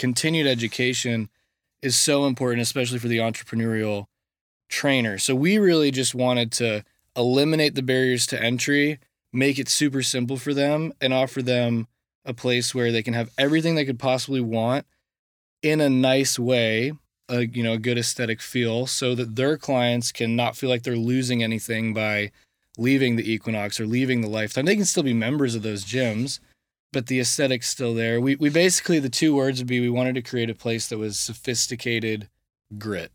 continued education is so important, especially for the entrepreneurial trainer. So we really just wanted to eliminate the barriers to entry, make it super simple for them, and offer them a place where they can have everything they could possibly want in a nice way, a you know, a good aesthetic feel, so that their clients can not feel like they're losing anything by leaving the Equinox or leaving the Lifetime. They can still be members of those gyms, but the aesthetic's still there. We we basically the two words would be we wanted to create a place that was sophisticated grit.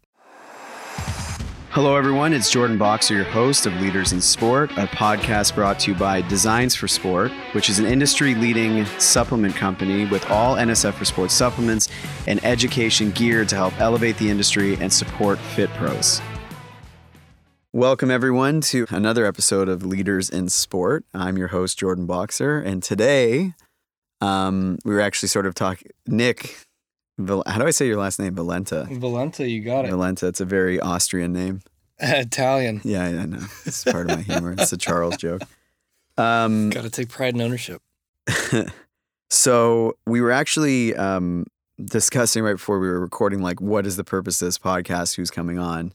Hello, everyone. It's Jordan Bokser, your host of Leaders in Sport, a podcast brought to you by Designs for Sport, which is an industry leading supplement company with all NSF for Sport supplements and education geared to help elevate the industry and support fit pros. Welcome, everyone, to another episode of Leaders in Sport. I'm your host, Jordan Bokser, and today um, we were actually sort of talking. Nick, how do I say your last name? Valenta. Valenta, you got it. Valenta. It's a very Austrian name. Italian. Yeah, I know. It's part of my humor. It's a Charles joke. Um, Got to take pride in ownership. so we were actually um, discussing right before we were recording, like, what is the purpose of this podcast? Who's coming on?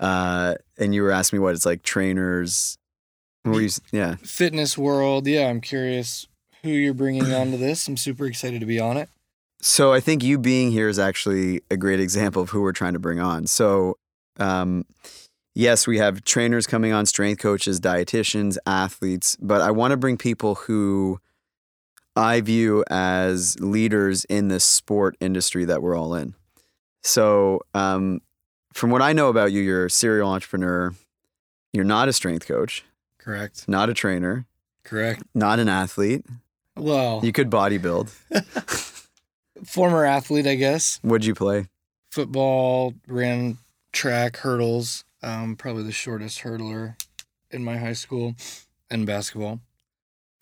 Uh, and you were asking me what it's like trainers. What were you, yeah. Fitness world. Yeah, I'm curious who you're bringing onto this. I'm super excited to be on it. So I think you being here is actually a great example of who we're trying to bring on. So, um, yes, we have trainers coming on, strength coaches, dietitians, athletes, but I want to bring people who I view as leaders in this sport industry that we're all in. So, um, from what I know about you, you're a serial entrepreneur. You're not a strength coach, Correct. not a trainer, Correct. not an athlete. Well, You could bodybuild. former athlete, I guess. What'd you play? Football, ran track, hurdles. Um, probably the shortest hurdler in my high school, and basketball.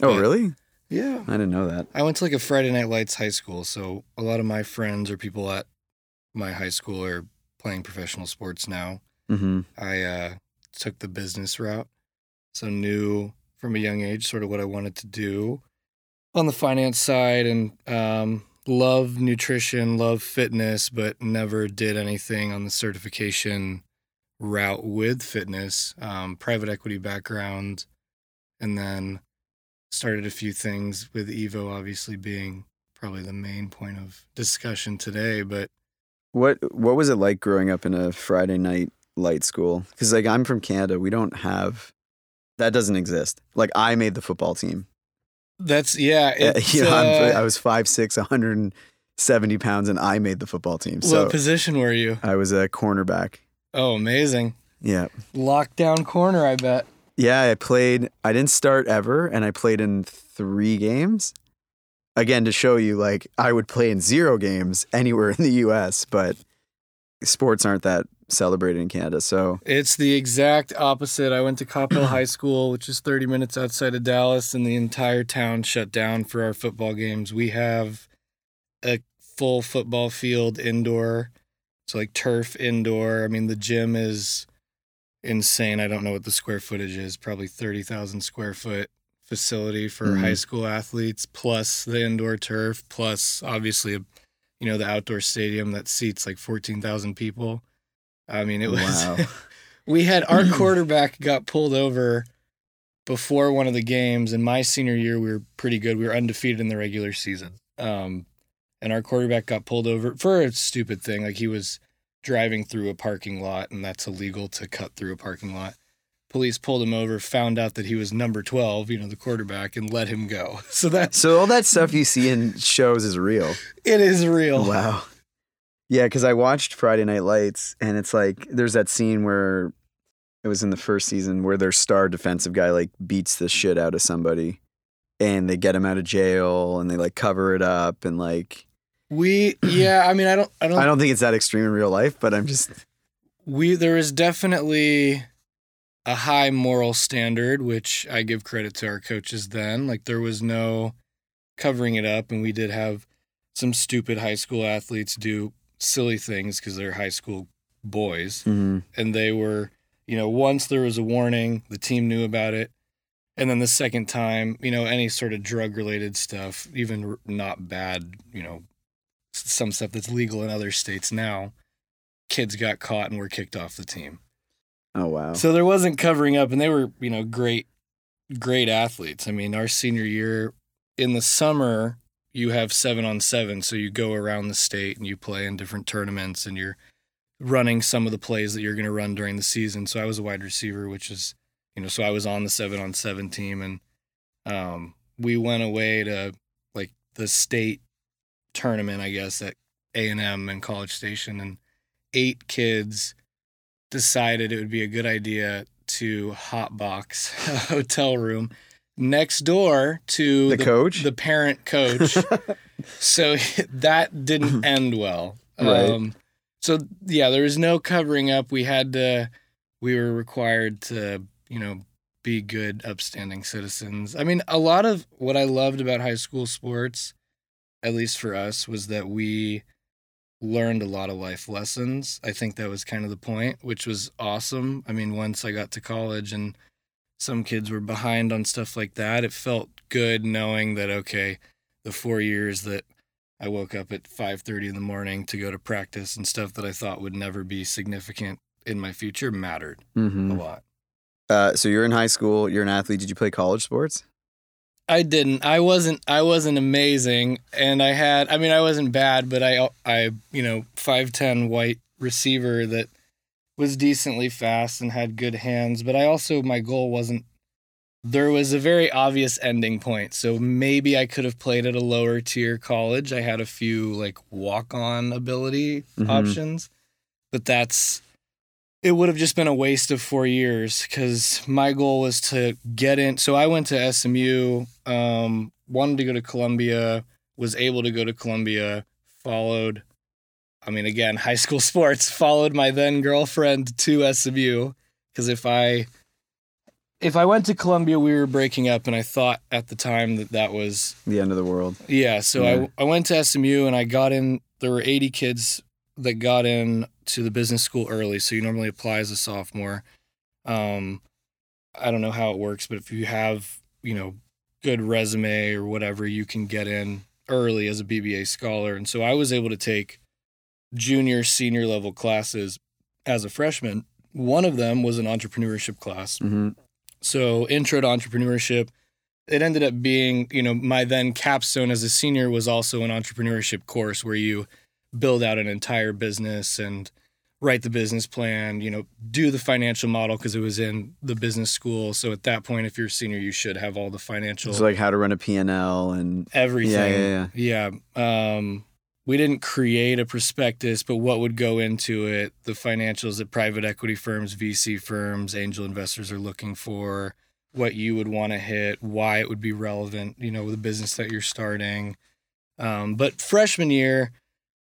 Oh, Yeah. really? Yeah. I didn't know that. I went to like a Friday Night Lights high school, so a lot of my friends or people at my high school are playing professional sports now. Mm-hmm. I uh, took the business route, so knew from a young age sort of what I wanted to do on the finance side, and um, love nutrition, love fitness, but never did anything on the certification route with fitness. Um, private equity background, and then started a few things with Evo, obviously being probably the main point of discussion today, but What What was it like growing up in a Friday night light school? Because like I'm from Canada, we don't have that. Doesn't exist. Like I made the football team. That's yeah. Yeah, It's, you know, I'm, uh, I was five six, 170 pounds, and I made the football team. So what position were you? I was a cornerback. Oh, amazing. Yeah, Lockdown corner, I bet. yeah. I played. I didn't start ever, and I played in three games. Again, to show you, like I would play in zero games anywhere in the U.S., but sports aren't that celebrated in Canada. So It's the exact opposite. I went to Coppell High School, which is 30 minutes outside of Dallas, and the entire town shut down for our football games. We have a full football field indoor, It's like turf indoor. I mean, the gym is insane. I don't know what the square footage is, probably 30,000 square foot facility for Mhm. high school athletes, plus the indoor turf, plus obviously, you know, the outdoor stadium that seats like 14,000 people. I mean, it was. Wow. we had our quarterback got pulled over before one of the games. In my senior year, we were pretty good. We were undefeated in the regular season. Um, and our quarterback got pulled over for a stupid thing. Like he was driving through a parking lot, and that's illegal to cut through a parking lot. Police pulled him over, found out that he was number 12, you know, the quarterback, and let him go. So that's, So all that stuff you see in shows is real. it is real. Wow. Yeah, because I watched Friday Night Lights, and it's like there's that scene where it was in the first season where their star defensive guy like beats the shit out of somebody, and they get him out of jail, and they like cover it up, and like We, yeah, I mean, I don't, I don't, I don't think it's that extreme in real life, but I'm just we there is definitely a high moral standard which i give credit to our coaches then like there was no covering it up and we did have some stupid high school athletes do silly things because they're high school boys mhm. and they were you know once there was a warning the team knew about it and then the second time you know any sort of drug related stuff even not bad you know some stuff that's legal in other states now. Kids got caught and were kicked off the team. Oh wow. So there wasn't covering up, and they were, you know, great, great athletes. I mean, our senior year in the summer, you have seven on seven, so you go around the state and you play in different tournaments, and you're running some of the plays that you're going to run during the season. So I was a wide receiver, which is, you know, so I was on the seven on seven team, and um, we went away to like the state tournament, I guess, at A and M and College Station, and eight kids decided it would be a good idea to hotbox a hotel room next door to The coach? the parent coach. so that didn't end well. Right. Um, so yeah, there was no covering up. We had to, we were required to, you know, be good, upstanding citizens. I mean, a lot of what I loved about high school sports, at least for us, was that we learned a lot of life lessons. I think that was kind of the point, which was awesome. I mean, once I got to college and some kids were behind on stuff like that, it felt good knowing that okay, the 4 years that I woke up at 5:30 in the morning to go to practice and stuff that I thought would never be significant in my future mattered hmm a lot. Uh, so you're in high school. You're an athlete. Did you play college sports? I didn't. I wasn't. I wasn't amazing, and I had. I mean, I wasn't bad, but I, I, you know, five ten wide receiver that was decently fast and had good hands. But I also, my goal wasn't. There was a very obvious ending point, so maybe I could have played at a lower tier college. I had a few like walk on ability Mhm. options, but that's it would have just been a waste of four years because my goal was to get in. So I went to SMU, um, wanted to go to Columbia, was able to go to Columbia, followed, I mean, again, high school sports, followed my then girlfriend to SMU because if I, if I went to Columbia, we were breaking up, and I thought at the time that that was The end of the world. yeah, so Yeah. I I went to SMU and I got in. There were 80 kids that got in to the business school early, so you normally apply as a sophomore. Um, I don't know how it works, but if you have you know good resume or whatever, you can get in early as a BBA scholar. And so I was able to take junior, senior level classes as a freshman. One of them was an entrepreneurship class. hmm So intro to entrepreneurship. It ended up being, you know, my then capstone as a senior was also an entrepreneurship course where you build out an entire business and write the business plan, you know, do the financial model because it was in the business school. So at that point, if you're a senior, you should have all the financial So like how to run a P&L and everything. Yeah, yeah, yeah. Um, we didn't create a prospectus, but what would go into it, the financials that private equity firms, VC firms, angel investors are looking for, what you would want to hit, why it would be relevant, you know, with the business that you're starting. Um, but freshman year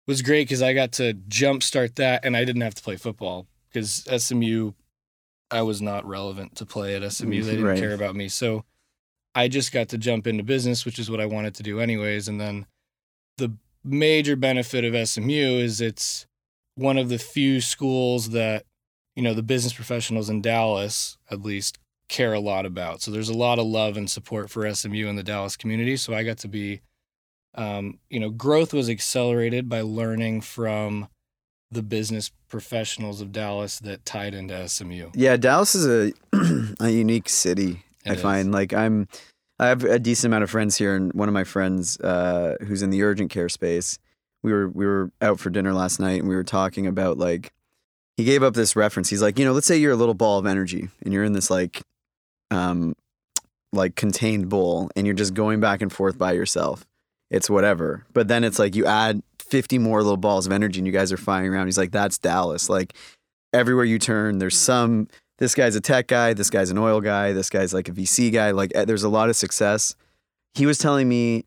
was great because I got to jumpstart that and I didn't have to play football because SMU, I was not relevant to play at SMU. Mm-hmm. They didn't Right. care about me. So I just got to jump into business, which is what I wanted to do anyways. And then the major benefit of SMU is it's one of the few schools that, you know, the business professionals in Dallas, at least, care a lot about. So there's a lot of love and support for SMU in the Dallas community. So I got to be, um, you know, growth was accelerated by learning from the business professionals of Dallas that tied into SMU. yeah, Dallas is a a unique city. I It is. find like I'm I have a decent amount of friends here and one of my friends uh, who's in the urgent care space. We were we were out for dinner last night and we were talking about like he gave up this reference. He's like, you know, let's say you're a little ball of energy and you're in this like um like contained bowl and you're just going back and forth by yourself. It's whatever. But then it's like you add 50 more little balls of energy and you guys are flying around. He's like, that's Dallas. Like everywhere you turn, there's some this guy's a tech guy, this guy's an oil guy, this guy's like a VC guy. Like eh, there's a lot of success. He was telling me,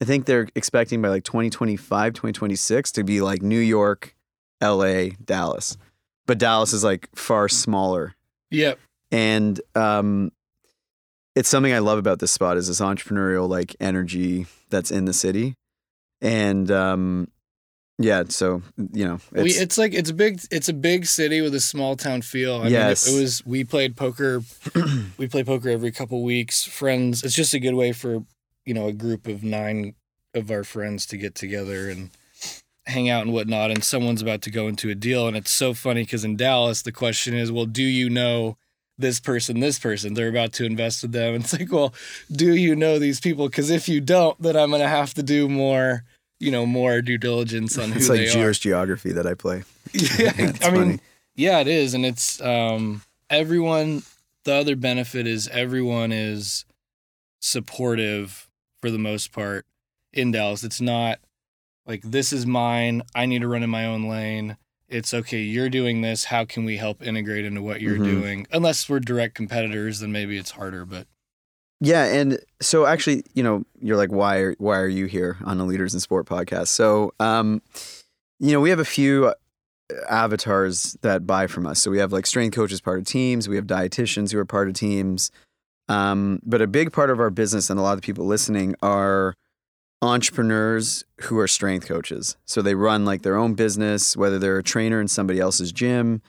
I think they're expecting by like 2025, 2026 to be like New York, LA, Dallas. But Dallas is like far smaller. Yep. And um, it's something I love about this spot is this entrepreneurial like energy that's in the city. And um, yeah, so you know, It's, we, it's, like it's a big it's a big city with a small town feel. I Yes. mean, it, it was we played poker. we play poker every couple weeks. Friends, it's just a good way for you know a group of nine of our friends to get together and hang out and whatnot, and someone's about to go into a deal. And it's so funny because in Dallas, the question is, well, do you know this person, this person? They're about to invest with them. And it's like, well, do you know these people? Because if you don't, then I'm going to have to do more, you know, more due diligence on who It's like they are. Jewish geography that I play. Yeah, I mean, yeah, it is, and it's um everyone. The other benefit is everyone is supportive for the most part in Dallas. It's not like this is mine. I need to run in my own lane. It's okay. You're doing this. How can we help integrate into what you're Mhm. doing? Unless we're direct competitors, then maybe it's harder. But Yeah, and so actually, you know, you're like, why are why are you here on the Leaders in Sport podcast? So, um, you know, we have a few uh, avatars that buy from us. So we have like strength coaches part of teams, we have dietitians who are part of teams. Um, but a big part of our business and a lot of the people listening are entrepreneurs who are strength coaches. So they run like their own business, whether they're a trainer in somebody else's gym,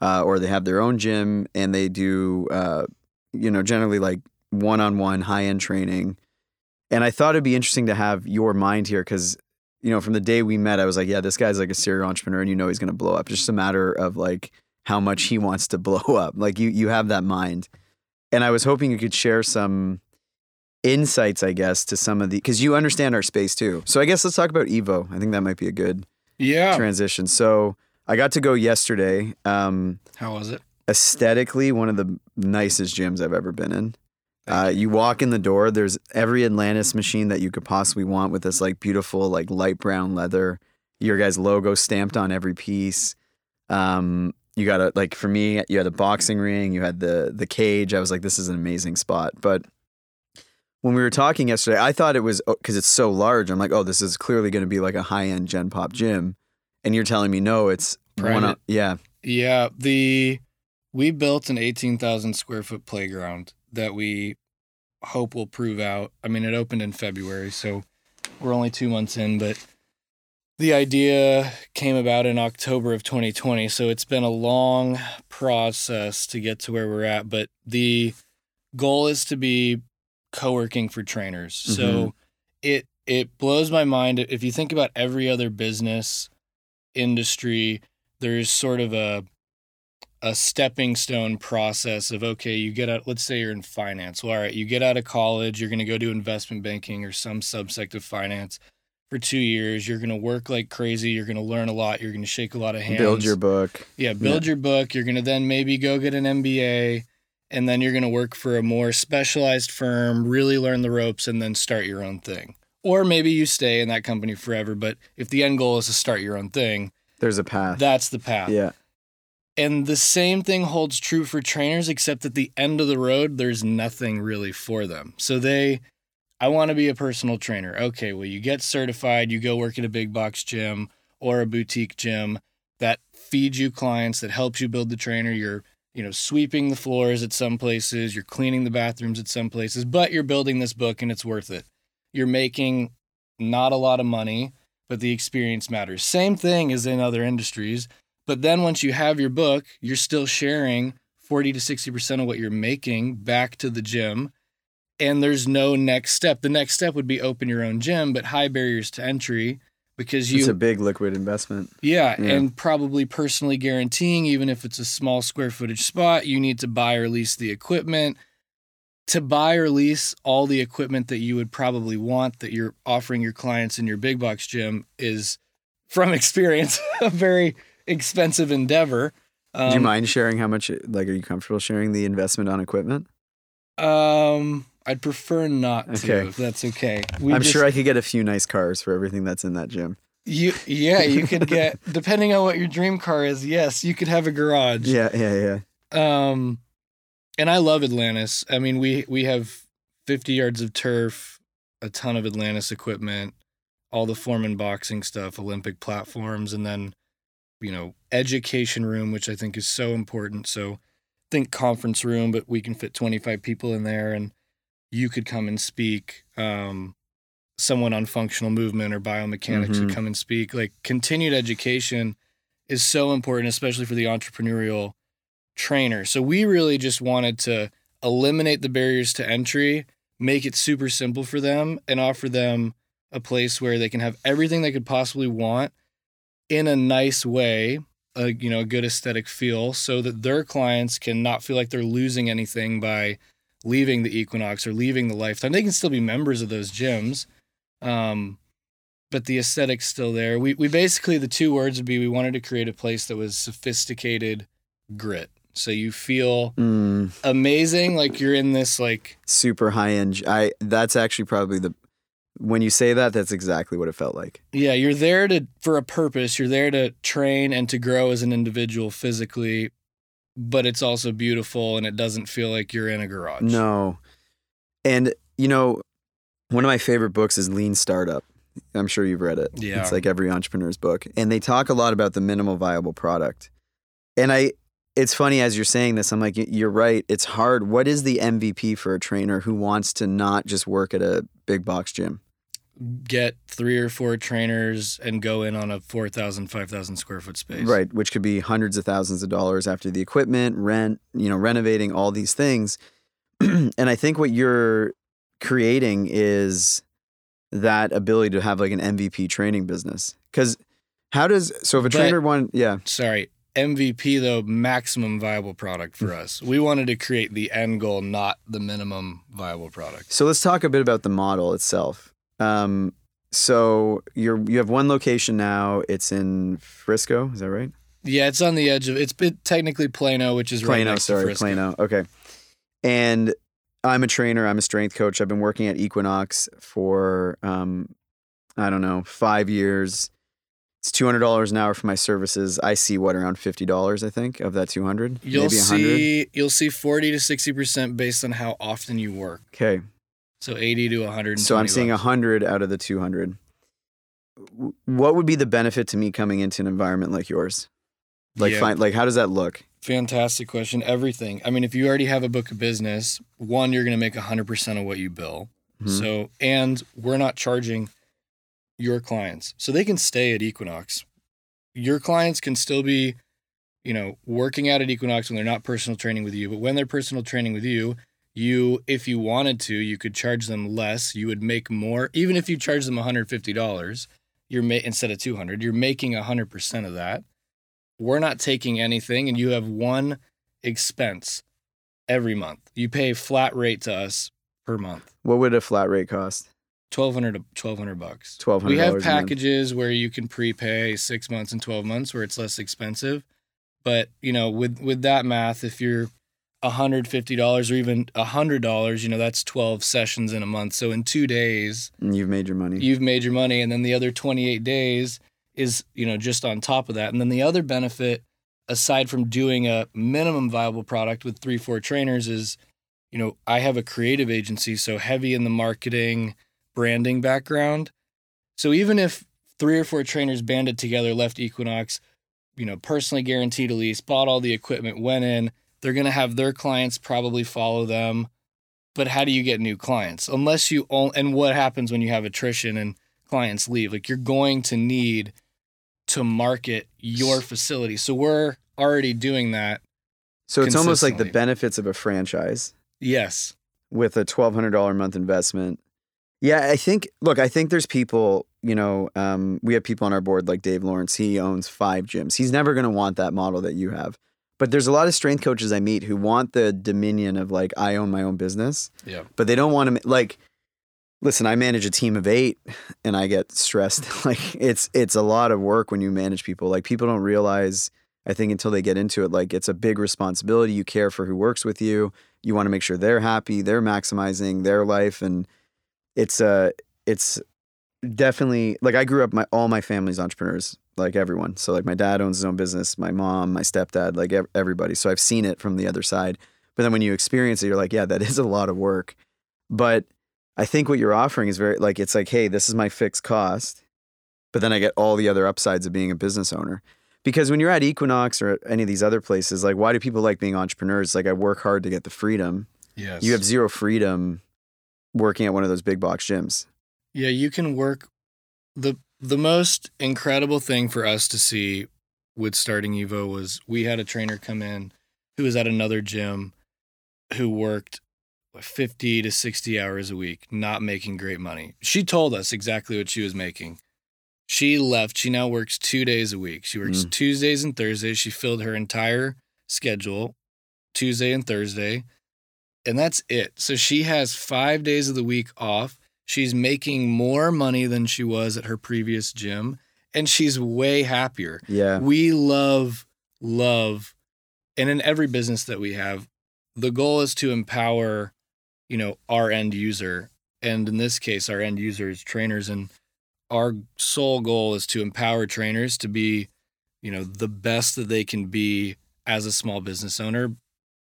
uh, or they have their own gym and they do, uh, you know, generally like one-on-one high-end training. And I thought it'd be interesting to have your mind here because, you know, from the day we met, I was like, yeah, this guy's like a serial entrepreneur, and you know he's gonna blow up. Just a matter of like how much he wants to blow up. Like you, you have that mind. And I was hoping you could share some insights, I guess, to some of the because you understand our space too. So I guess let's talk about Evo. I think that might be a good yeah, transition. So I got to go yesterday. Um, how was it? aesthetically, one of the nicest gyms I've ever been in. Uh, you walk in the door. There's every Atlantis machine that you could possibly want with this like beautiful like light brown leather. Your guys' logo stamped on every piece. Um, you got a like for me, you had a boxing ring. You had the the cage. I was like, this is an amazing spot. But when we were talking yesterday, I thought it was oh, because it's so large. I'm like, oh, this is clearly going to be like a high end Gen Pop gym. And you're telling me no, it's one. Private. Yeah, Yeah, the we built an 18,000 square foot playground that we hope will prove out. I mean, it opened in February, so we're only 2 months in, but the idea came about in October of 2020, so it's been a long process to get to where we're at, but the goal is to be co-working for trainers. So mm-hmm. it it blows my mind. If you think about every other business industry there's sort of a a stepping stone process of okay you get out let's say you're in finance. Well all right you get out of college you're going to go do investment banking or some subsect of finance for two years. You're going to work like crazy. You're going to learn a lot. You're going to shake a lot of hands. build your book. yeah, build your book. You're going to then maybe go get an MBA and then you're going to work for a more specialized firm, really learn the ropes and then start your own thing. Or maybe you stay in that company forever, but if the end goal is to start your own thing, There's a path. that's the path. yeah. And the same thing holds true for trainers, except at the end of the road, there's nothing really for them. So they, I want to be a personal trainer. Okay, well, you get certified, you go work at a big box gym or a boutique gym that feeds you clients, that helps you build the trainer. You're, you know, sweeping the floors at some places, you're cleaning the bathrooms at some places, but you're building this book and it's worth it. You're making not a lot of money, but the experience matters. Same thing as in other industries. But then once you have your book, you're still sharing 40 to 60% of what you're making back to the gym. And there's no next step. The next step would be open your own gym, but high barriers to entry because you it's a big liquid investment. yeah, Yeah. and probably personally guaranteeing, even if it's a small square footage spot, you need to buy or lease the equipment. To buy or lease all the equipment that you would probably want that you're offering your clients in your big box gym is, from experience, a very expensive endeavor. Um, Do you mind sharing how much? Like, are you comfortable sharing the investment on equipment? Um, I'd prefer not to. Okay. If that's okay. We I'm just- sure I could get a few nice cars for everything that's in that gym. you. Yeah, you could get depending on what your dream car is. Yes, you could have a garage. Yeah, yeah, yeah. Um, and I love Atlantis. I mean, we we have 50 yards of turf, a ton of Atlantis equipment, all the Foreman boxing stuff, Olympic platforms, and then you know education room, which I think is so important. So think conference room, but we can fit 25 people in there, and you could come and speak. Um, someone on functional movement or biomechanics would Mhm. come and speak. Like continued education is so important, especially for the entrepreneurial trainer. So we really just wanted to eliminate the barriers to entry, make it super simple for them, and offer them a place where they can have everything they could possibly want in a nice way, a you know, a good aesthetic feel so that their clients can not feel like they're losing anything by leaving the Equinox or leaving the Lifetime. They can still be members of those gyms. Um, but the aesthetic's still there. We we basically the two words would be we wanted to create a place that was sophisticated grit. So you feel Mm, amazing, like you're in this like super high end. I that's actually probably the when you say that, that's exactly what it felt like. yeah, you're there to for a purpose. You're there to train and to grow as an individual physically, but it's also beautiful and it doesn't feel like you're in a garage. No. And you know, one of my favorite books is Lean Startup. I'm sure you've read it. Yeah. It's like every entrepreneur's book. And they talk a lot about the minimal viable product. And I it's funny as you're saying this, I'm like, you're right. It's hard. What is the MVP for a trainer who wants to not just work at a big box gym? Get three or four trainers and go in on a 4,000, 5,000 square foot space. Right, which could be hundreds of thousands of dollars after the equipment, rent, you know, renovating all these things. and I think what you're creating is that ability to have like an MVP training business. Cuz how does so if a But- trainer want yeah, Sorry. MVP though, maximum viable product for us. We wanted to create the end goal, not the minimum viable product. So let's talk a bit about the model itself. Um, so you're you have one location now. It's in Frisco. Is that right? Yeah, it's on the edge of it's bit technically Plano, which is right Plano. next Sorry, to Frisco. Plano. Okay. And I'm a trainer. I'm a strength coach. I've been working at Equinox for um, I don't know five years. It's two hundred dollars an hour for my services. I see what around fifty dollars. I think of that two hundred. You'll maybe see you'll see forty to sixty percent based on how often you work. Okay. So eighty to hundred. So I'm seeing a hundred out of the two hundred. What would be the benefit to me coming into an environment like yours? Like, Yeah. find, like how does that look? Fantastic question. Everything. I mean, if you already have a book of business, one, you're going to make 100% of what you bill. Mhm. So, and we're not charging your clients. So they can stay at Equinox. Your clients can still be, you know, working out at Equinox when they're not personal training with you. But when they're personal training with you, you, if you wanted to, you could charge them less. You would make more. Even if you charge them $150, you're ma- instead of 200, you're making 100% of that. We're not taking anything and you have one expense every month. You pay flat rate to us per month. What would a flat rate cost? Twelve hundred to twelve hundred bucks. $1,200 We have packages where you can prepay six months and twelve months where it's less expensive. But you know, with with that math, if you're hundred fifty dollars or even hundred dollars, you know that's twelve sessions in a month. So in two days, And you've made your money. you've made your money, and then the other twenty eight days is you know just on top of that. And then the other benefit, aside from doing a minimum viable product with three four trainers, is you know I have a creative agency, so heavy in the marketing branding background. So even if three or four trainers banded together, left Equinox, you know, personally guaranteed a lease, bought all the equipment, went in, they're going to have their clients probably follow them. But how do you get new clients? Unless you own, and what happens when you have attrition and clients leave? Like you're going to need to market your facility. So we're already doing that. so it's almost like the benefits of a franchise Yes. with a twelve hundred dollar a month investment. Yeah, I think. Look, I think there's people. You know, um, we have people on our board like Dave Lawrence. He owns five gyms. He's never going to want that model that you have. But there's a lot of strength coaches I meet who want the dominion of like I own my own business. Yeah. but they don't want to like listen i manage a team of eight and i get stressed like it's it's a lot of work when you manage people like people don't realize i think until they get into it like it's a big responsibility you care for who works with you you want to make sure they're happy they're maximizing their life and it's a it's definitely like i grew up my all my family's entrepreneurs like everyone so like my dad owns his own business my mom my stepdad like ev- everybody so i've seen it from the other side but then when you experience it you're like yeah that is a lot of work but I think what you're offering is very like it's like, hey, this is my fixed cost, but then I get all the other upsides of being a business owner. Because when you're at Equinox or any of these other places, like why do people like being entrepreneurs? Like I work hard to get the freedom. Yes. You have zero freedom working at one of those big box gyms. Yeah, you can work the the most incredible thing for us to see with starting Evo was we had a trainer come in who was at another gym who worked 50 to 60 hours a week, not making great money. She told us exactly what she was making. She left. She now works two days a week. She works Mm. Tuesdays and Thursdays. She filled her entire schedule Tuesday and Thursday. And that's it. So she has five days of the week off. She's making more money than she was at her previous gym. And she's way happier. Yeah. We love, love, and in every business that we have, the goal is to empower, you know, our end user. And in this case, our end user is trainers. And our sole goal is to empower trainers to be, you know, the best that they can be as a small business owner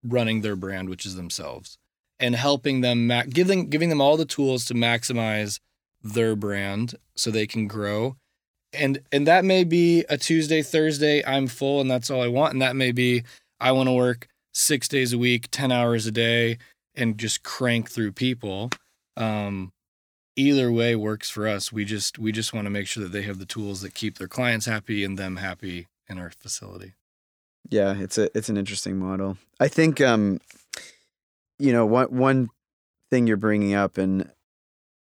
running their brand, which is themselves, and helping them, ma- giving, giving them all the tools to maximize their brand so they can grow and and that may be a Tuesday, Thursday, I'm full and that's all I want. And that may be I want to work six days a week, 10 hours a day, and just crank through people. Um, either way works for us. We just we just want to make sure that they have the tools that keep their clients happy and them happy in our facility. Yeah, it's a it's an interesting model. I think um you know, one one thing you're bringing up and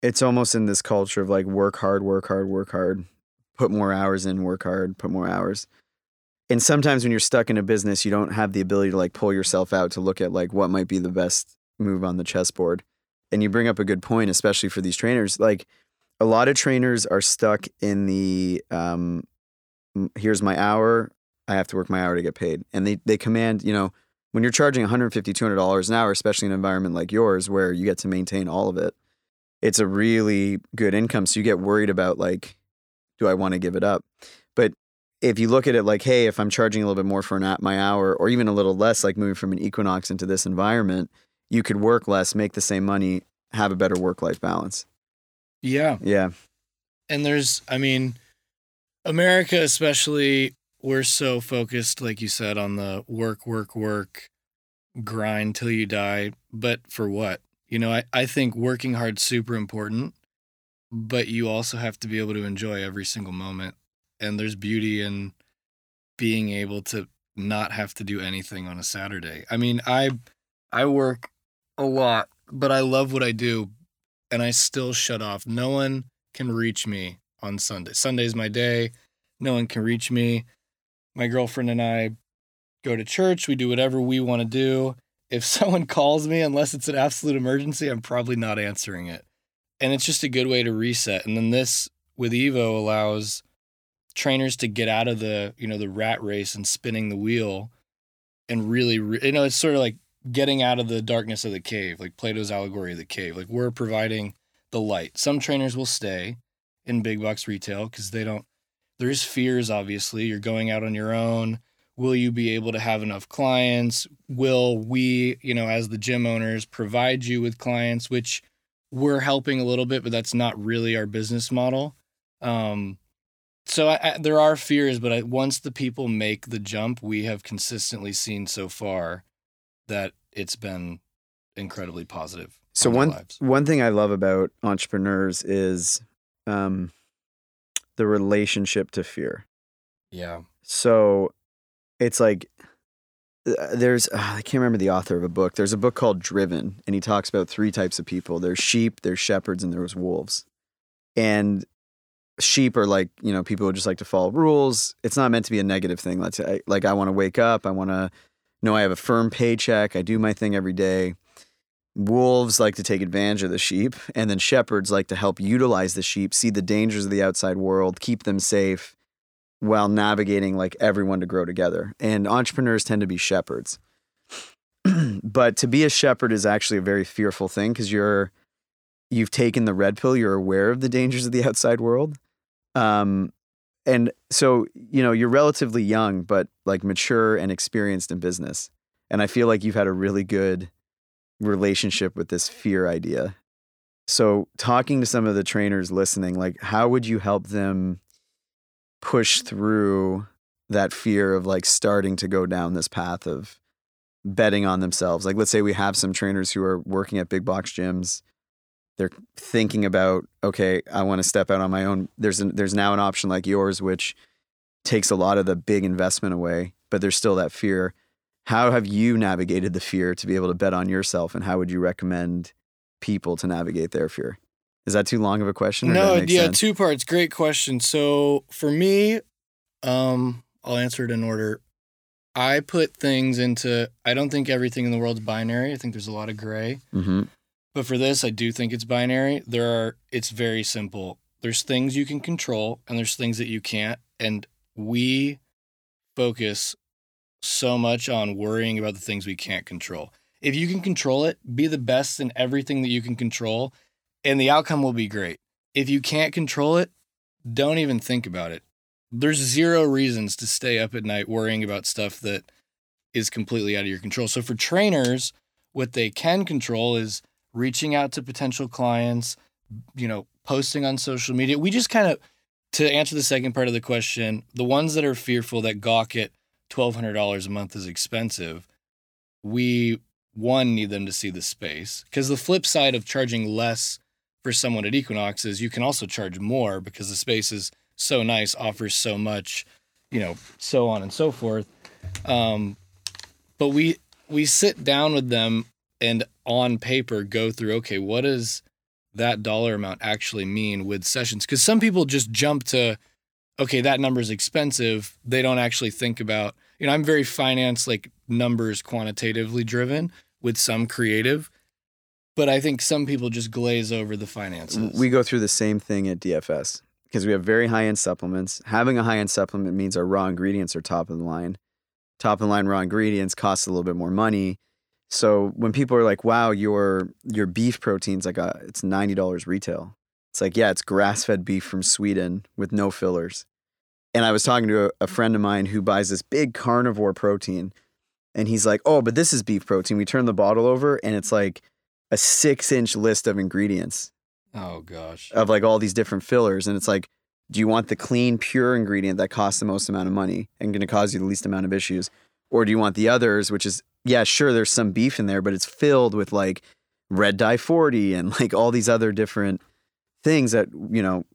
it's almost in this culture of like work hard, work hard, work hard, put more hours in, work hard, put more hours. And sometimes when you're stuck in a business, you don't have the ability to like pull yourself out to look at like what might be the best move on the chessboard. And you bring up a good point, especially for these trainers. Like a lot of trainers are stuck in the um, here's my hour, I have to work my hour to get paid. And they they command, you know, when you're charging 150 $200 an hour, especially in an environment like yours where you get to maintain all of it, it's a really good income. So you get worried about like, do I want to give it up? But if you look at it like, hey, if I'm charging a little bit more for an at my hour, or even a little less, like moving from an Equinox into this environment, you could work less, make the same money, have a better work life balance. Yeah. Yeah. and there's i mean america especially we're so focused like you said on the work work work grind till you die but for what you know i, I think working hard's super important but you also have to be able to enjoy every single moment and there's beauty in being able to not have to do anything on a saturday i mean i i work a lot but i love what i do and i still shut off no one can reach me on Sunday. Sunday's my day. No one can reach me. My girlfriend and I go to church. We do whatever we want to do. If someone calls me, unless it's an absolute emergency, I'm probably not answering it. And it's just a good way to reset. And then this with Evo allows trainers to get out of the, you know, the rat race and spinning the wheel and really, re- you know, it's sort of like getting out of the darkness of the cave, like Plato's allegory of the cave. Like we're providing the light. Some trainers will stay in big box retail because they don't, there's fears, obviously. You're going out on your own. Will you be able to have enough clients? Will we, you know, as the gym owners, provide you with clients, which we're helping a little bit, but that's not really our business model. Um, so I, I, there are fears, but I, once the people make the jump, we have consistently seen so far that it's been incredibly positive. So on one one thing I love about entrepreneurs is um, the relationship to fear. yeah, So it's like uh, there's uh, I can't remember the author of a book. There's a book called Driven, and he talks about three types of people. There's sheep, there's shepherds, and there's wolves. And sheep are like you know people who just like to follow rules. It's not meant to be a negative thing. Let's say like I want to wake up. I want to know I have a firm paycheck. I do my thing every day. Wolves like to take advantage of the sheep, and then shepherds like to help utilize the sheep, see the dangers of the outside world, keep them safe, while navigating like everyone to grow together. And entrepreneurs tend to be shepherds. but to be a shepherd is actually a very fearful thing because you're you've taken the red pill, you're aware of the dangers of the outside world. Um and so, you know, you're relatively young but like mature and experienced in business. And I feel like you've had a really good relationship with this fear idea. So, talking to some of the trainers listening, like how would you help them push through that fear of like starting to go down this path of betting on themselves. Like let's say we have some trainers who are working at big box gyms. They're thinking about, okay, I want to step out on my own. There's an, there's now an option like yours which takes a lot of the big investment away, but there's still that fear. How have you navigated the fear to be able to bet on yourself and how would you recommend people to navigate their fear? Is that too long of a question? No, does that make yeah, sense? two parts. Great question. So for me, um, I'll answer it in order. I put things into. I don't think everything in the world's binary. I think there's a lot of gray. Mhm. But for this, I do think it's binary. There are. It's very simple. There's things you can control, and there's things that you can't. And we focus so much on worrying about the things we can't control. If you can control it, be the best in everything that you can control, and the outcome will be great. If you can't control it, don't even think about it. There's zero reasons to stay up at night worrying about stuff that is completely out of your control. So for trainers, what they can control is reaching out to potential clients, you know, posting on social media. We just kind of to answer the second part of the question, the ones that are fearful that gawk at $1200 a month is expensive, we one need them to see the space because the flip side of charging less for someone at Equinox is you can also charge more because the space is so nice, offers so much, you know, so on and so forth. Um, but we we sit down with them and on paper go through okay, what does that dollar amount actually mean with sessions? Because some people just jump to okay, that number is expensive. They don't actually think about you know I'm very finance like numbers quantitatively driven with some creative. But I think some people just glaze over the finances. We go through the same thing at DFS because we have very high end supplements. Having a high end supplement means our raw ingredients are top of the line. Top of the line raw ingredients cost a little bit more money. So when people are like, "Wow, your your beef protein's like a it's ninety dollars retail," it's like, yeah, it's grass fed beef from Sweden with no fillers. And I was talking to a, a friend of mine who buys this big carnivore protein, and he's like, "Oh, but this is beef protein." We turn the bottle over, and it's like a six inch list of ingredients oh gosh. of like all these different fillers and it's like do you want the clean pure ingredient that costs the most amount of money and going to cause you the least amount of issues or do you want the others which is yeah sure there's some beef in there but it's filled with like red dye 40 and like all these other different things that you know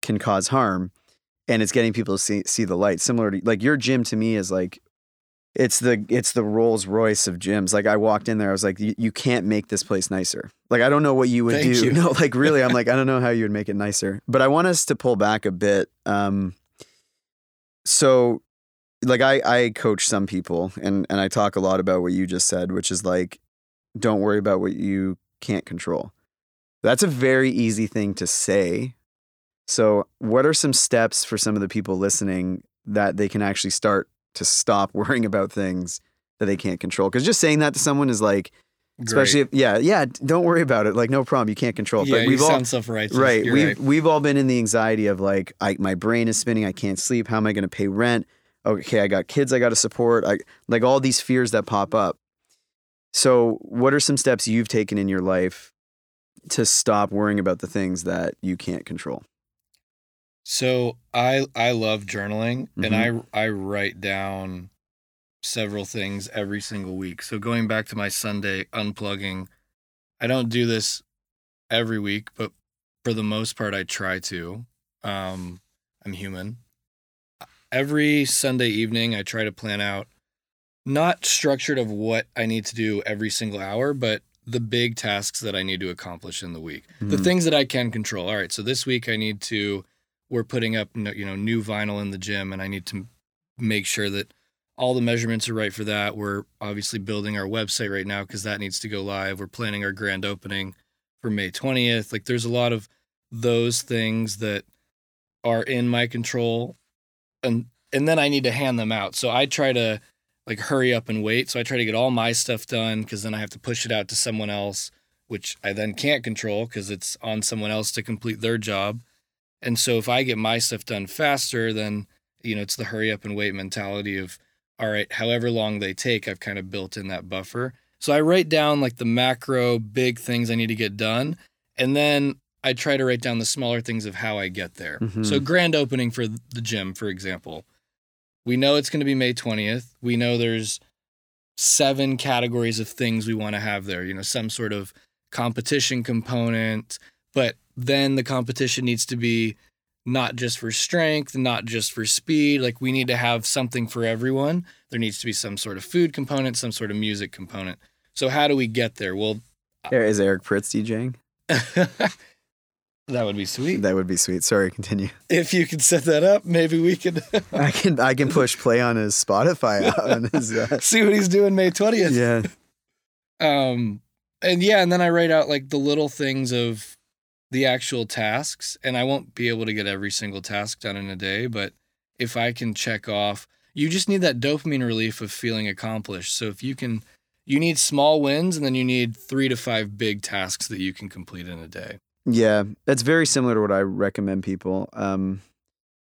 can cause harm and it's getting people to see see the light similar to like your gym to me is like it's the it's the Rolls Royce of gyms. Like I walked in there, I was like, you, can't make this place nicer. Like I don't know what you would Thank do. you. No, like really, I'm like I don't know how you would make it nicer. But I want us to pull back a bit. Um, so, like I I coach some people, and and I talk a lot about what you just said, which is like, don't worry about what you can't control. That's a very easy thing to say. So, what are some steps for some of the people listening that they can actually start to stop worrying about things that they can't control? Because just saying that to someone is like, especially if, yeah, yeah, don't worry about it. Like, no problem, you can't control. it. yeah, but we've all self-righteous. right, You're we've right. we've all been in the anxiety of like, I my brain is spinning. I can't sleep. How am I going to pay rent? Okay, I got kids. I got to support. I like all these fears that pop up. So, what are some steps you've taken in your life to stop worrying about the things that you can't control? So I I love journaling and Mm-hmm. I I write down several things every single week. So going back to my Sunday unplugging, I don't do this every week, but for the most part I try to. Um I'm human. Every Sunday evening I try to plan out not structured of what I need to do every single hour, but the big tasks that I need to accomplish in the week. The Mhm. things that I can control. All right, so this week I need to we're putting up you know new vinyl in the gym and I need to make sure that all the measurements are right for that. We're obviously building our website right now cuz that needs to go live. We're planning our grand opening for May 20th. Like there's a lot of those things that are in my control and and then I need to hand them out. So I try to like hurry up and wait. So I try to get all my stuff done cuz then I have to push it out to someone else which I then can't control cuz it's on someone else to complete their job. And so if I get my stuff done faster, then you know it's the hurry up and wait mentality of all right, however long they take, I've kind of built in that buffer. So I write down like the macro big things I need to get done, and then I try to write down the smaller things of how I get there. Mhm. So grand opening for the gym, for example. We know it's going to be May 20th. We know there's seven categories of things we want to have there, you know, some sort of competition component, but then the competition needs to be not just for strength, not just for speed. Like we need to have something for everyone. There needs to be some sort of food component, some sort of music component. So how do we get there? Well, There is Eric Prydz DJing. That would be sweet. That would be sweet. Sorry, continue. If you could set that up, maybe we could I can I can push play on his Spotify on his uh, see what he's doing May 20th. yeah. Um, and yeah, and then I write out like the little things of the actual tasks, and I won't be able to get every single task done in a day, but if I can check off, you just need that dopamine relief of feeling accomplished. So if you can, you need small wins, and then you need three to five big tasks that you can complete in a day. Yeah, that's very similar to what I recommend people. Um,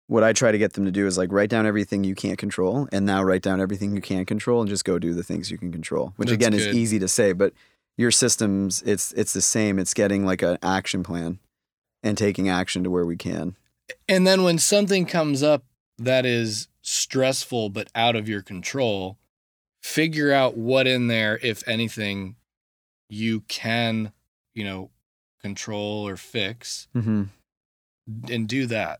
what I try to get them to do is like write down everything you can't control, and now write down everything you can control, and just go do the things you can control. Which That's again good. is easy to say, but your systems, it's it's the same. It's getting like an action plan and taking action to where we can. And then when something comes up that is stressful but out of your control, figure out what in there, if anything, you can, you know, control or fix Mm-hmm. and do that.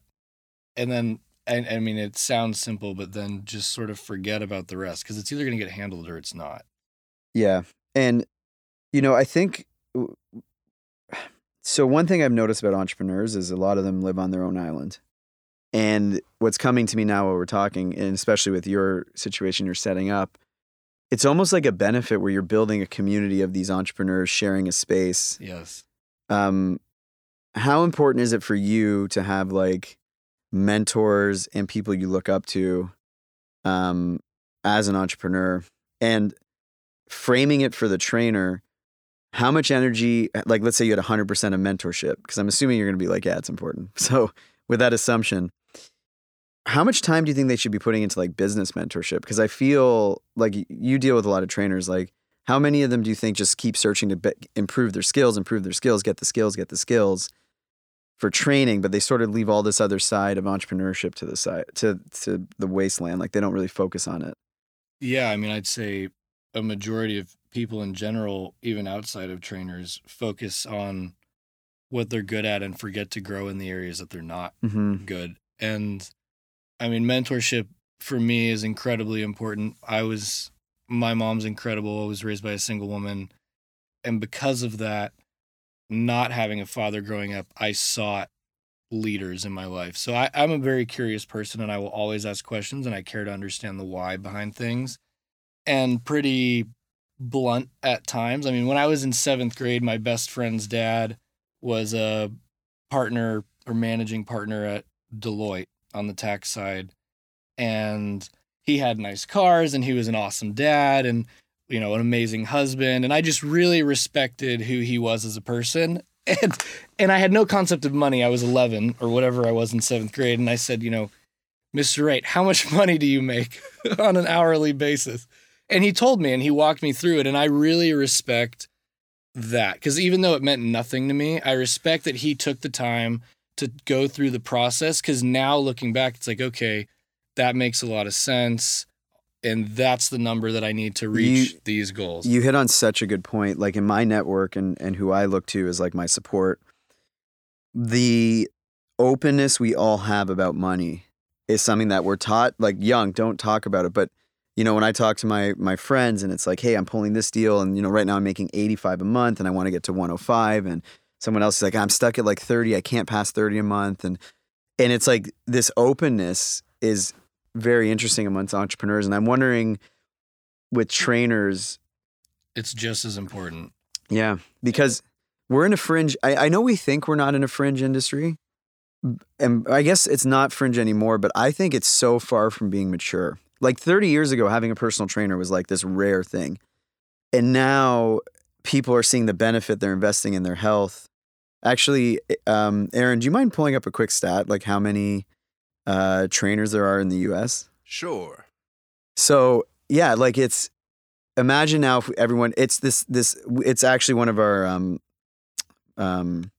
And then, and I mean, it sounds simple, but then just sort of forget about the rest because it's either going to get handled or it's not. Yeah. And, you know, I think so. One thing I've noticed about entrepreneurs is a lot of them live on their own island. And what's coming to me now while we're talking, and especially with your situation you're setting up, it's almost like a benefit where you're building a community of these entrepreneurs sharing a space. Yes. Um, how important is it for you to have like mentors and people you look up to um, as an entrepreneur and framing it for the trainer? How much energy, like let's say you had 100% of mentorship, because I'm assuming you're going to be like, yeah, it's important. So, with that assumption, how much time do you think they should be putting into like business mentorship? Because I feel like you deal with a lot of trainers. Like, how many of them do you think just keep searching to be- improve their skills, improve their skills, get the skills, get the skills for training, but they sort of leave all this other side of entrepreneurship to the side to to the wasteland. Like they don't really focus on it. Yeah. I mean, I'd say a majority of people in general, even outside of trainers, focus on what they're good at and forget to grow in the areas that they're not Mm-hmm. good. And I mean, mentorship for me is incredibly important. I was, my mom's incredible. I was raised by a single woman. And because of that, not having a father growing up, I sought leaders in my life. So I, I'm a very curious person and I will always ask questions and I care to understand the why behind things and pretty blunt at times. I mean, when I was in seventh grade, my best friend's dad was a partner or managing partner at Deloitte on the tax side. And he had nice cars and he was an awesome dad and, you know, an amazing husband. And I just really respected who he was as a person. And and I had no concept of money. I was 11 or whatever I was in seventh grade. And I said, you know, Mr. Wright, how much money do you make on an hourly basis? And he told me and he walked me through it. And I really respect that because even though it meant nothing to me, I respect that he took the time to go through the process. Because now looking back, it's like, okay, that makes a lot of sense. And that's the number that I need to reach You- these goals. You hit on such a good point. Like in my network and and who I look to is like my support, the openness we all have about money is something that we're taught like young, don't talk about it. But you know, when I talk to my my friends and it's like, hey, I'm pulling this deal and you know, right now I'm making 85 a month and I want to get to 105 and someone else is like, I'm stuck at like 30, I can't pass 30 a month and and it's like this openness is very interesting amongst entrepreneurs and I'm wondering with trainers it's just as important. yeah, because we're in a fringe. I, I know we think we're not in a fringe industry, and I guess it's not fringe anymore. But I think it's so far from being mature. Like 30 years ago, having a personal trainer was like this rare thing, and now people are seeing the benefit. They're investing in their health. Actually, um, Aaron, do you mind pulling up a quick stat, like how many uh, trainers there are in the U.S.? Sure. So yeah, like it's imagine now if everyone it's this this it's actually one of our um um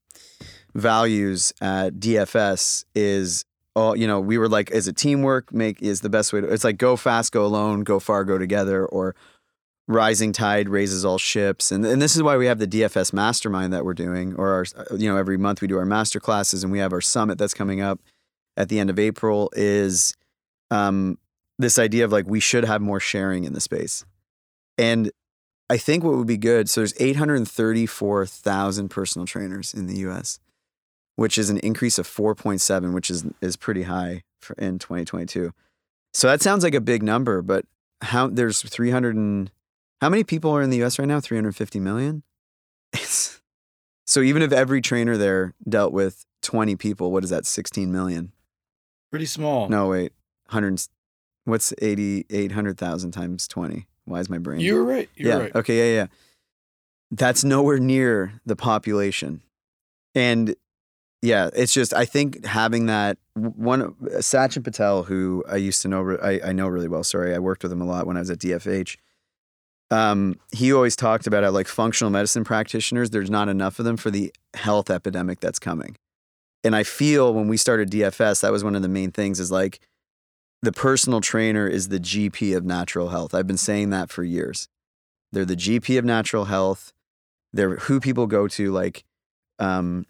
values at DFS is all you know we were like is it teamwork make is the best way to it's like go fast go alone go far go together or rising tide raises all ships and and this is why we have the DFS mastermind that we're doing or our you know every month we do our master classes and we have our summit that's coming up at the end of April is um this idea of like we should have more sharing in the space. And I think what would be good, so there's 834,000 personal trainers in the US. Which is an increase of 4.7, which is is pretty high for, in 2022. So that sounds like a big number, but how there's 300 and how many people are in the US right now? 350 million? It's, so even if every trainer there dealt with 20 people, what is that? 16 million? Pretty small. No, wait. 100 what's 80 800,000 times 20? Why is my brain? You were right. You yeah. were right. Okay. Yeah. Yeah. That's nowhere near the population, and yeah, it's just I think having that one Sachin Patel, who I used to know, I, I know really well. Sorry, I worked with him a lot when I was at DFH. Um, he always talked about how like functional medicine practitioners, there's not enough of them for the health epidemic that's coming. And I feel when we started DFS, that was one of the main things is like the personal trainer is the GP of natural health. I've been saying that for years. They're the GP of natural health. They're who people go to. Like, um,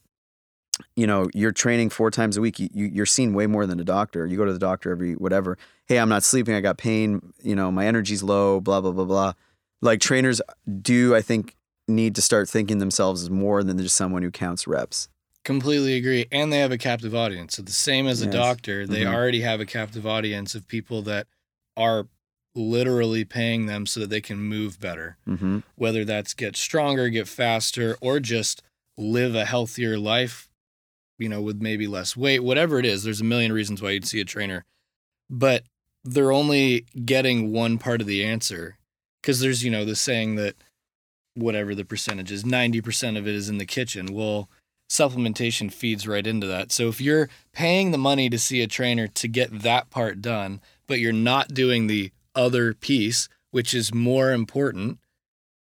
you know, you're training four times a week. You, you, you're seen way more than a doctor. You go to the doctor every whatever. Hey, I'm not sleeping. I got pain. You know, my energy's low. Blah blah blah blah. Like trainers do, I think, need to start thinking themselves as more than just someone who counts reps. Completely agree. And they have a captive audience. So the same as a Yes. doctor, they Mhm. already have a captive audience of people that are literally paying them so that they can move better. Mm-hmm. Whether that's get stronger, get faster, or just live a healthier life, you know, with maybe less weight, whatever it is. There's a million reasons why you'd see a trainer. But they're only getting one part of the answer. Because there's, you know, the saying that whatever the percentage is, 90% of it is in the kitchen. Well, supplementation feeds right into that. So if you're paying the money to see a trainer to get that part done, but you're not doing the other piece, which is more important,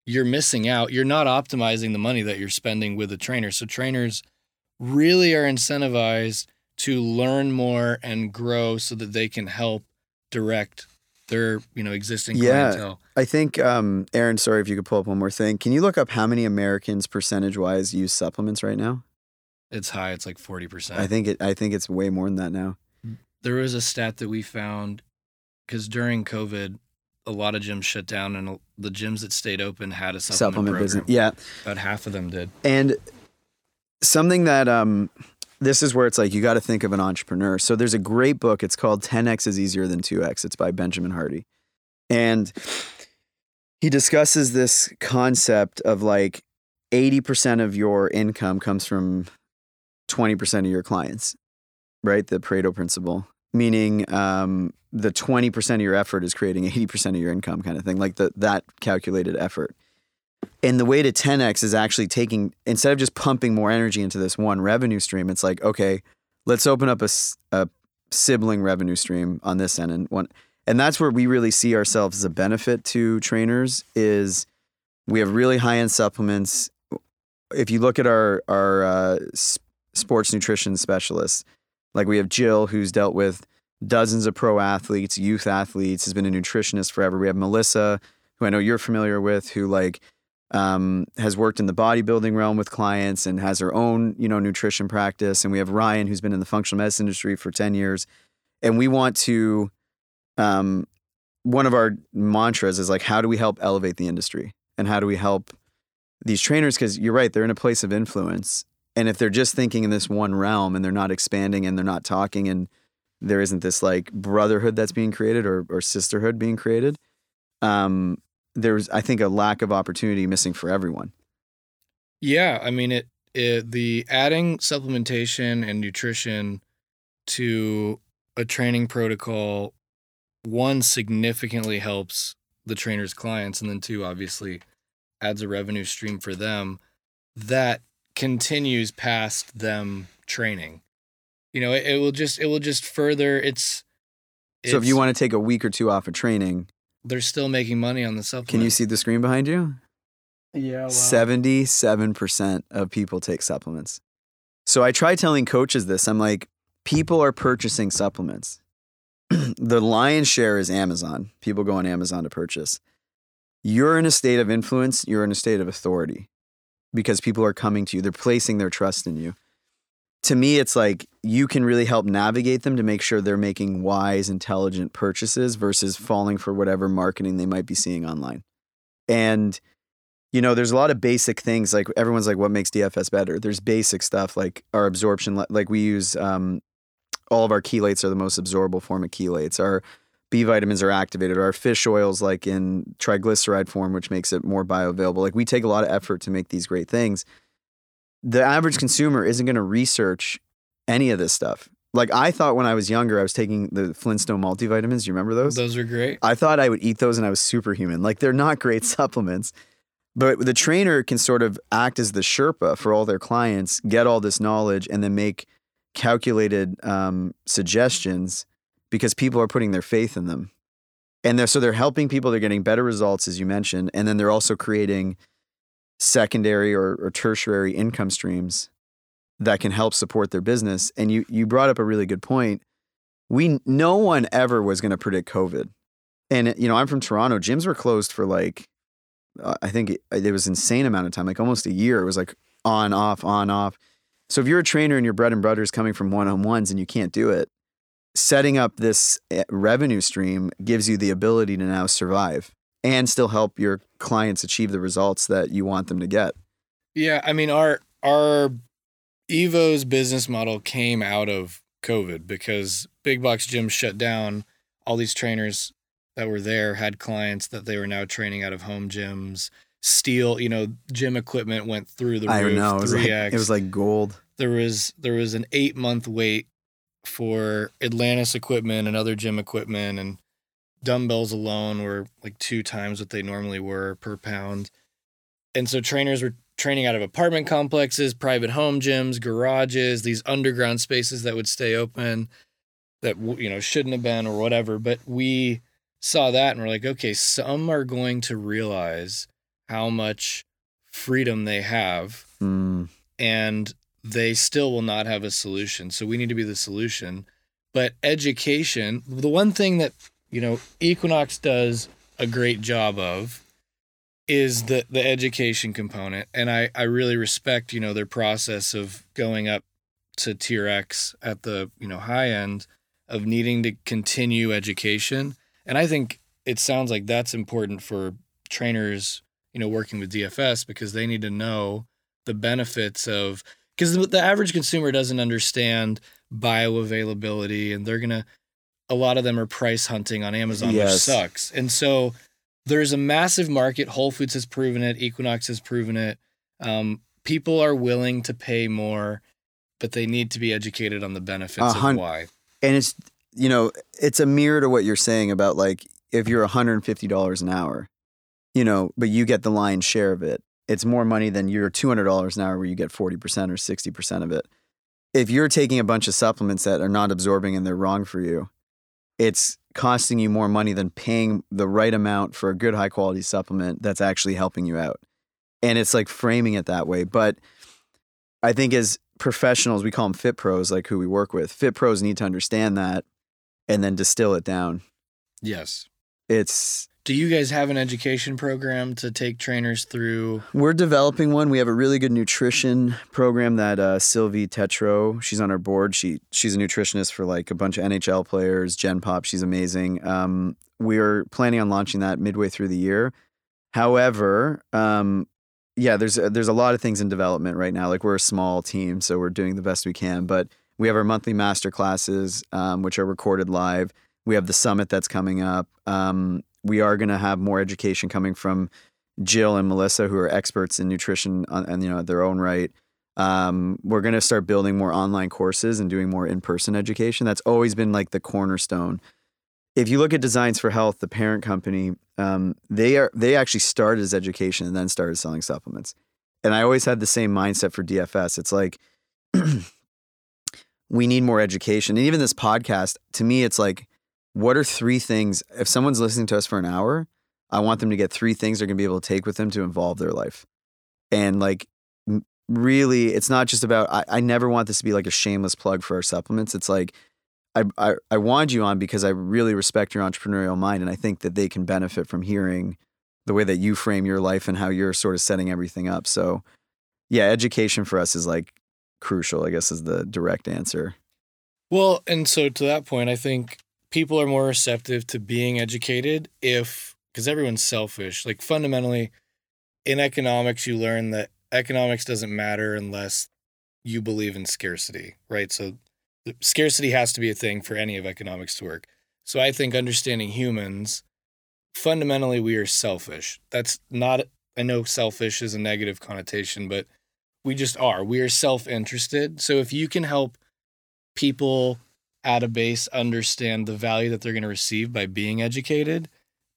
you're missing out. You're not optimizing the money that you're spending with a trainer. So trainers really are incentivized to learn more and grow so that they can help direct their, you know, existing Yeah. clientele. I think, um, Aaron, sorry if you could pull up one more thing. Can you look up how many Americans percentage wise use supplements right now? It's high. It's like 40%. I think it. I think it's way more than that now. there was a stat that we found because during COVID, a lot of gyms shut down, and the gyms that stayed open had a supplement, Supplement business. Yeah, About half of them did. and something that um, this is where it's like you got to think of an entrepreneur. So there's a great book. It's called 10x is easier than 2x. It's by Benjamin Hardy, and he discusses this concept of like 80% of your income comes from 20% of your clients, right? The Pareto principle, meaning um, the 20% of your effort is creating 80% of your income kind of thing, like the, that calculated effort. And the way to 10x is actually taking, instead of just pumping more energy into this one revenue stream, it's like, okay, let's open up a, a sibling revenue stream on this end. And one, and that's where we really see ourselves as a benefit to trainers is we have really high end supplements. If you look at our, our uh, sports nutrition specialists, like we have Jill, who's dealt with dozens of pro athletes, youth athletes, has been a nutritionist forever. We have Melissa, who I know you're familiar with, who like um, has worked in the bodybuilding realm with clients and has her own, you know, nutrition practice. And we have Ryan, who's been in the functional medicine industry for 10 years. And we want to, um, one of our mantras is like, how do we help elevate the industry? And how do we help these trainers? Because you're right, they're in a place of influence. And if they're just thinking in this one realm and they're not expanding and they're not talking and there isn't this like brotherhood that's being created or, or sisterhood being created, um, there's, I think, a lack of opportunity missing for everyone. Yeah, I mean it. It the adding supplementation and nutrition to a training protocol, one significantly helps the trainer's clients, and then two obviously adds a revenue stream for them that continues past them training. You know, it, it will just it will just further. It's So if you want to take a week or two off of training, they're still making money on the supplement. can you see the screen behind you? Yeah, wow. 77% of people take supplements. So I try telling coaches this. I'm like, people are purchasing supplements. the lion's share is Amazon. People go on Amazon to purchase. You're in a state of influence, you're in a state of authority because people are coming to you, they're placing their trust in you. To me, it's like you can really help navigate them to make sure they're making wise, intelligent purchases versus falling for whatever marketing they might be seeing online. And you know, there's a lot of basic things. Like everyone's like, what makes DFS better? There's basic stuff like our absorption. Like we use um, all of our chelates are the most absorbable form of chelates. Our B vitamins are activated. Our fish oils, like in triglyceride form, which makes it more bioavailable. Like we take a lot of effort to make these great things. The average consumer isn't going to research any of this stuff. Like I thought when I was younger, I was taking the Flintstone multivitamins. You remember those? Those are great. I thought I would eat those and I was superhuman. Like they're not great supplements. But the trainer can sort of act as the Sherpa for all their clients, get all this knowledge, and then make calculated um, suggestions because people are putting their faith in them. And they're, so they're helping people, they're getting better results, as you mentioned. And then they're also creating secondary or, or tertiary income streams that can help support their business. And you, you brought up a really good point. We, no one ever was going to predict COVID. And, you know, I'm from Toronto. Gyms were closed for like, uh, I think it, it was insane amount of time, like almost a year. It was like on, off, on, off. So if you're a trainer and your bread and butter is coming from one on ones and you can't do it, setting up this eh, revenue stream gives you the ability to now survive and still help your clients achieve the results that you want them to get. Yeah, I mean our our Evo's business model came out of COVID because big box gyms shut down. All these trainers that were there had clients that they were now training out of home gyms. Steel, you know, gym equipment went through the I roof. don't know. It was, 3x. it was like gold. there was there was an eight month wait for Atlantis equipment and other gym equipment and dumbbells alone were like two times what they normally were per pound. And so trainers were training out of apartment complexes, private home gyms, garages, these underground spaces that would stay open that you know shouldn't have been or whatever, but we saw that and we're like, okay, some are going to realize how much freedom they have Mm, and they still will not have a solution. So we need to be the solution. But education, the one thing that, you know, Equinox does a great job of is the the education component. And I I really respect, you know, their process of going up to tier X at the, you know, high end of needing to continue education. And I think it sounds like that's important for trainers, you know, working with DFS because they need to know the benefits of because the, the average consumer doesn't understand bioavailability and they're gonna a lot of them are price hunting on amazon which sucks. And so there's a massive market. Whole foods has proven it. Equinox has proven it. Um, people are willing to pay more but they need to be educated on the benefits A of why. and it's you know it's a mirror to what you're saying about like if you're $150 an hour you know but you get the lion's share of it it's more money than your $200 an hour where you get 40% or 60% of it. If you're taking a bunch of supplements that are not absorbing and they're wrong for you it's costing you more money than paying the right amount for a good high quality supplement that's actually helping you out. And it's like framing it that way. But i think as professionals we call them fit pros like who we work with fit pros need to understand that and then distill it down. Yes. It's do you guys have an education program to take trainers through? We're developing one. We have a really good nutrition program that uh, sylvie tetro she's on our board. She she's a nutritionist for like a bunch of nhl players gen pop she's amazing. Um, we're planning on launching that midway through the year. However um, yeah there's there's a lot of things in development right now. Like we're a small team so we're doing the best we can but we have our monthly master classes um, which are recorded live. We have the summit that's coming up. Um, we are going to have more education coming from Jill and Melissa, who are experts in nutrition on, and you know their own right. Um, we're going to start building more online courses and doing more in-person education. That's always been like the cornerstone. If you look at Designs for Health, the parent company, um, they are they actually started as education and then started selling supplements. And I always had the same mindset for DFS. It's like we need more education. And even this podcast, to me, it's like, what are three things? If someone's listening to us for an hour, I want them to get three things they're going to be able to take with them to involve their life. And like, really, it's not just about, I, I never want this to be like a shameless plug for our supplements. It's like, I, I, I wanted you on because I really respect your entrepreneurial mind. And I think that they can benefit from hearing the way that you frame your life and how you're sort of setting everything up. So, yeah, education for us is like crucial, I guess, is the direct answer. Well, and so to that point, I think people are more receptive to being educated if, because everyone's selfish. Like fundamentally, in economics, you learn that economics doesn't matter unless you believe in scarcity, right? So scarcity has to be a thing for any of economics to work. So I think understanding humans, fundamentally, we are selfish. That's not, I know selfish is a negative connotation, but we just are. We are self interested. So if you can help people at a base understand the value that they're going to receive by being educated,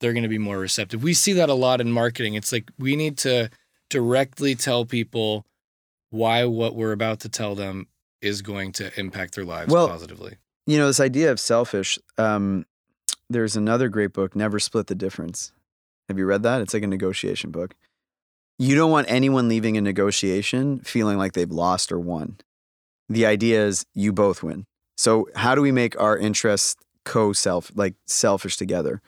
they're going to be more receptive. We see that a lot in marketing. It's like we need to directly tell people why what we're about to tell them is going to impact their lives Well, positively. You know, this idea of selfish, um, there's another great book, Never Split the Difference. Have you read that? It's like a negotiation book. You don't want anyone leaving a negotiation feeling like they've lost or won. The idea is you both win. So, how do we make our interests co self, like selfish together?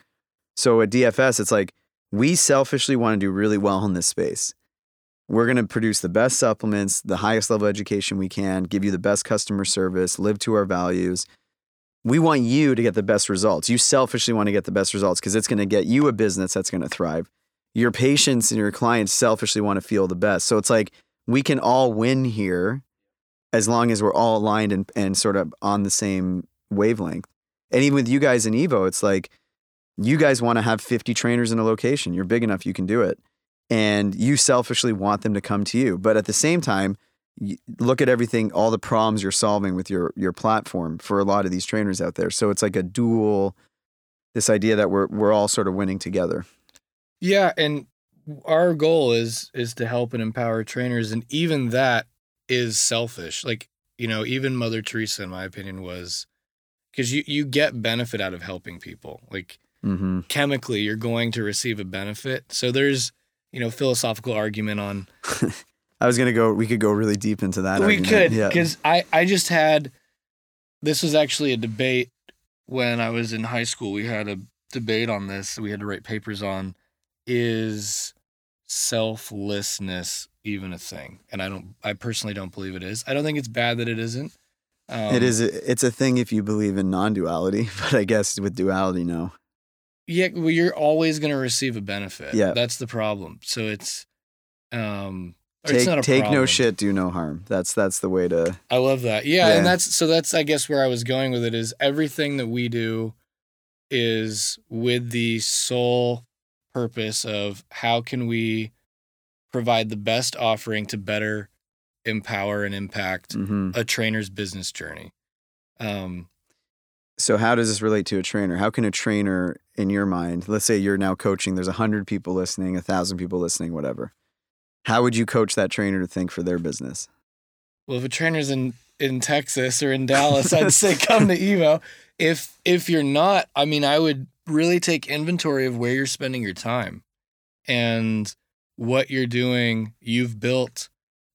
So, at DFS, it's like we selfishly want to do really well in this space. We're going to produce the best supplements, the highest level education we can, give you the best customer service, live to our values. We want you to get the best results. You selfishly want to get the best results because it's going to get you a business that's going to thrive. Your patients and your clients selfishly want to feel the best. So it's like we can all win here as long as we're all aligned and, and sort of on the same wavelength. And even with you guys in Evo, it's like you guys want to have 50 trainers in a location. You're big enough, you can do it. And you selfishly want them to come to you. But at the same time, look at everything, all the problems you're solving with your your platform for a lot of these trainers out there. So it's like a dual, this idea that we're we're all sort of winning together. Yeah, and our goal is is to help and empower trainers, and even that is selfish. Like you know, even Mother Teresa, in my opinion, was because you you get benefit out of helping people. Like Mm-hmm. chemically, you're going to receive a benefit. So there's you know philosophical argument on I was gonna go. We could go really deep into that. we argument. could Yeah. because I I just had this was actually a debate when I was in high school. We had a debate on this. We had to write papers on is selflessness even a thing? And I don't. I personally don't believe it is. I don't think it's bad that it isn't. Um, it is. a- It's a thing if you believe in non-duality, but I guess with duality, no. Yeah, well, you're always going to receive a benefit. Yeah. that's the problem. So it's, um, or it's Take not a take no shit, do no harm. That's that's the way to. I love that. Yeah, Yeah. and that's so that's I guess where I was going with it is everything that we do is with the sole purpose of how can we provide the best offering to better empower and impact hmm a trainer's business journey. Um, So how does this relate to a trainer? How can a trainer, in your mind, let's say you're now coaching, there's a hundred people listening, a thousand people listening, whatever. How would you coach that trainer to think for their business? well, if a trainer's in in Texas or in Dallas, I'd say come to Evo. If if you're not, I mean, I would really take inventory of where you're spending your time and what you're doing. You've built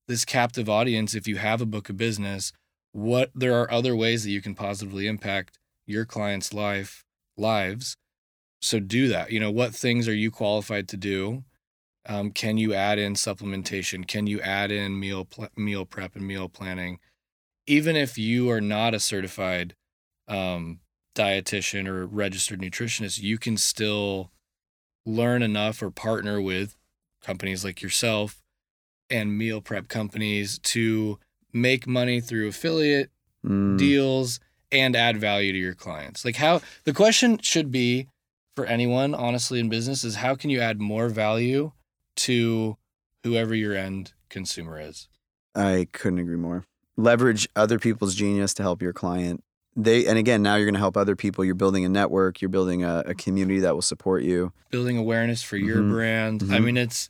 this captive audience. If you have a book of business, what there are other ways that you can positively impact your clients' life lives. So do that. You know, what things are you qualified to do? Um, can you add in supplementation? Can you add in meal pl- meal prep and meal planning? Even if you are not a certified um, dietitian or registered nutritionist, you can still learn enough or partner with companies like yourself and meal prep companies to make money through affiliate Mm, deals and add value to your clients. Like how the question should be for anyone honestly in business is how can you add more value to whoever your end consumer is? I couldn't agree more. Leverage other people's genius to help your client. They and again, now you're going to help other people. You're building a network. You're building a, a community that will support you. Building awareness for your Mhm. brand. I Mhm. mean it's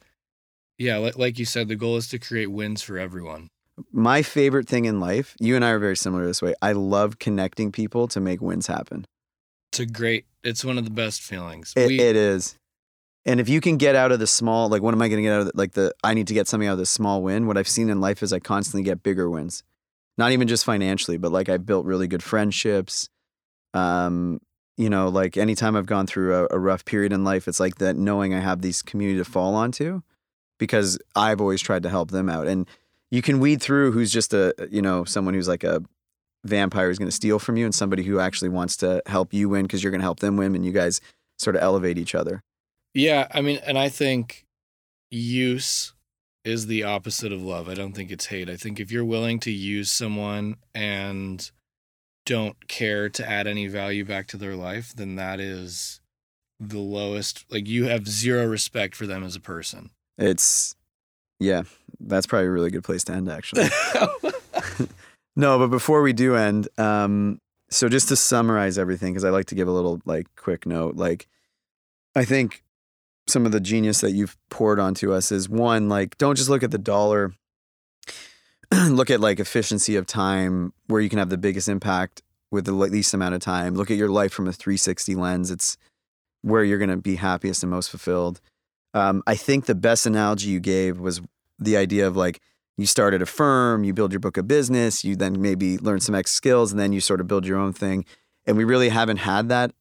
yeah, li- like you said the goal is to create wins for everyone. My favorite thing in life, you and I are very similar this way. I love connecting people to make wins happen. It's a great it's one of the best feelings. It, We- it is. And if you can get out of the small, like, what am I going to get out of the, like the, I need to get something out of this small win. What I've seen in life is I constantly get bigger wins, not even just financially, but like I've built really good friendships. Um, you know, like anytime I've gone through a, a rough period in life, it's like that knowing I have these community to fall onto because I've always tried to help them out. And you can weed through who's just a, you know, someone who's like a vampire who's going to steal from you and somebody who actually wants to help you win because you're going to help them win and you guys sort of elevate each other. Yeah, I mean, and I think use is the opposite of love. I don't think it's hate. I think if you're willing to use someone and don't care to add any value back to their life, then that is the lowest. Like you have zero respect for them as a person. It's yeah, that's probably a really good place to end actually. no, but before we do end, um, so just to summarize everything, because I like to give a little like quick note, like I think some of the genius that you've poured onto us is one, like don't just look at the dollar. look at like efficiency of time where you can have the biggest impact with the least amount of time. Look at your life from a 360 lens. It's where you're going to be happiest and most fulfilled. Um, I think the best analogy you gave was the idea of like you started a firm, you build your book of business, you then maybe learn some X skills, and then you sort of build your own thing. And we really haven't had that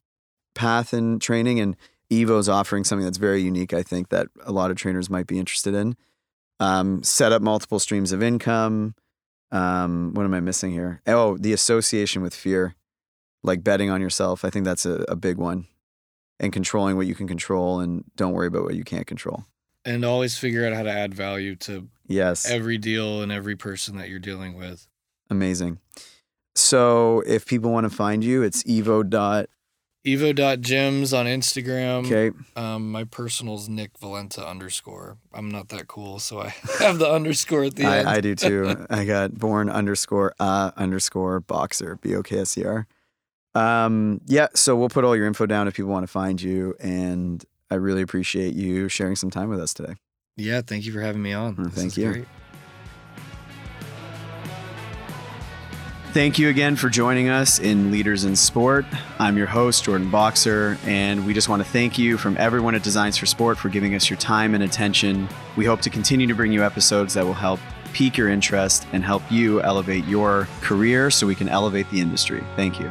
path in training. And Evo's offering something that's very unique, I think, that a lot of trainers might be interested in. Um, set up multiple streams of income. Um, what am I missing here? Oh, the association with fear, like betting on yourself. I think that's a, a big one. And controlling what you can control and don't worry about what you can't control. And always figure out how to add value to Yes. every deal and every person that you're dealing with. Amazing. So if people want to find you, it's evo dot Evo.gyms on Instagram. okay. Um, my personal's Nick Valenta underscore. I'm not that cool, so I have the underscore at the end. I, I do too. I got born underscore uh underscore bokser b o k s e r. Um, yeah. So we'll put all your info down if people want to find you, and I really appreciate you sharing some time with us today. yeah, thank you for having me on. Mm, This thank is you. great. Thank you again for joining us in Leaders in Sport. I'm your host, Jordan Bokser, and we just want to thank you from everyone at Designs for Sport for giving us your time and attention. We hope to continue to bring you episodes that will help pique your interest and help you elevate your career so we can elevate the industry. Thank you.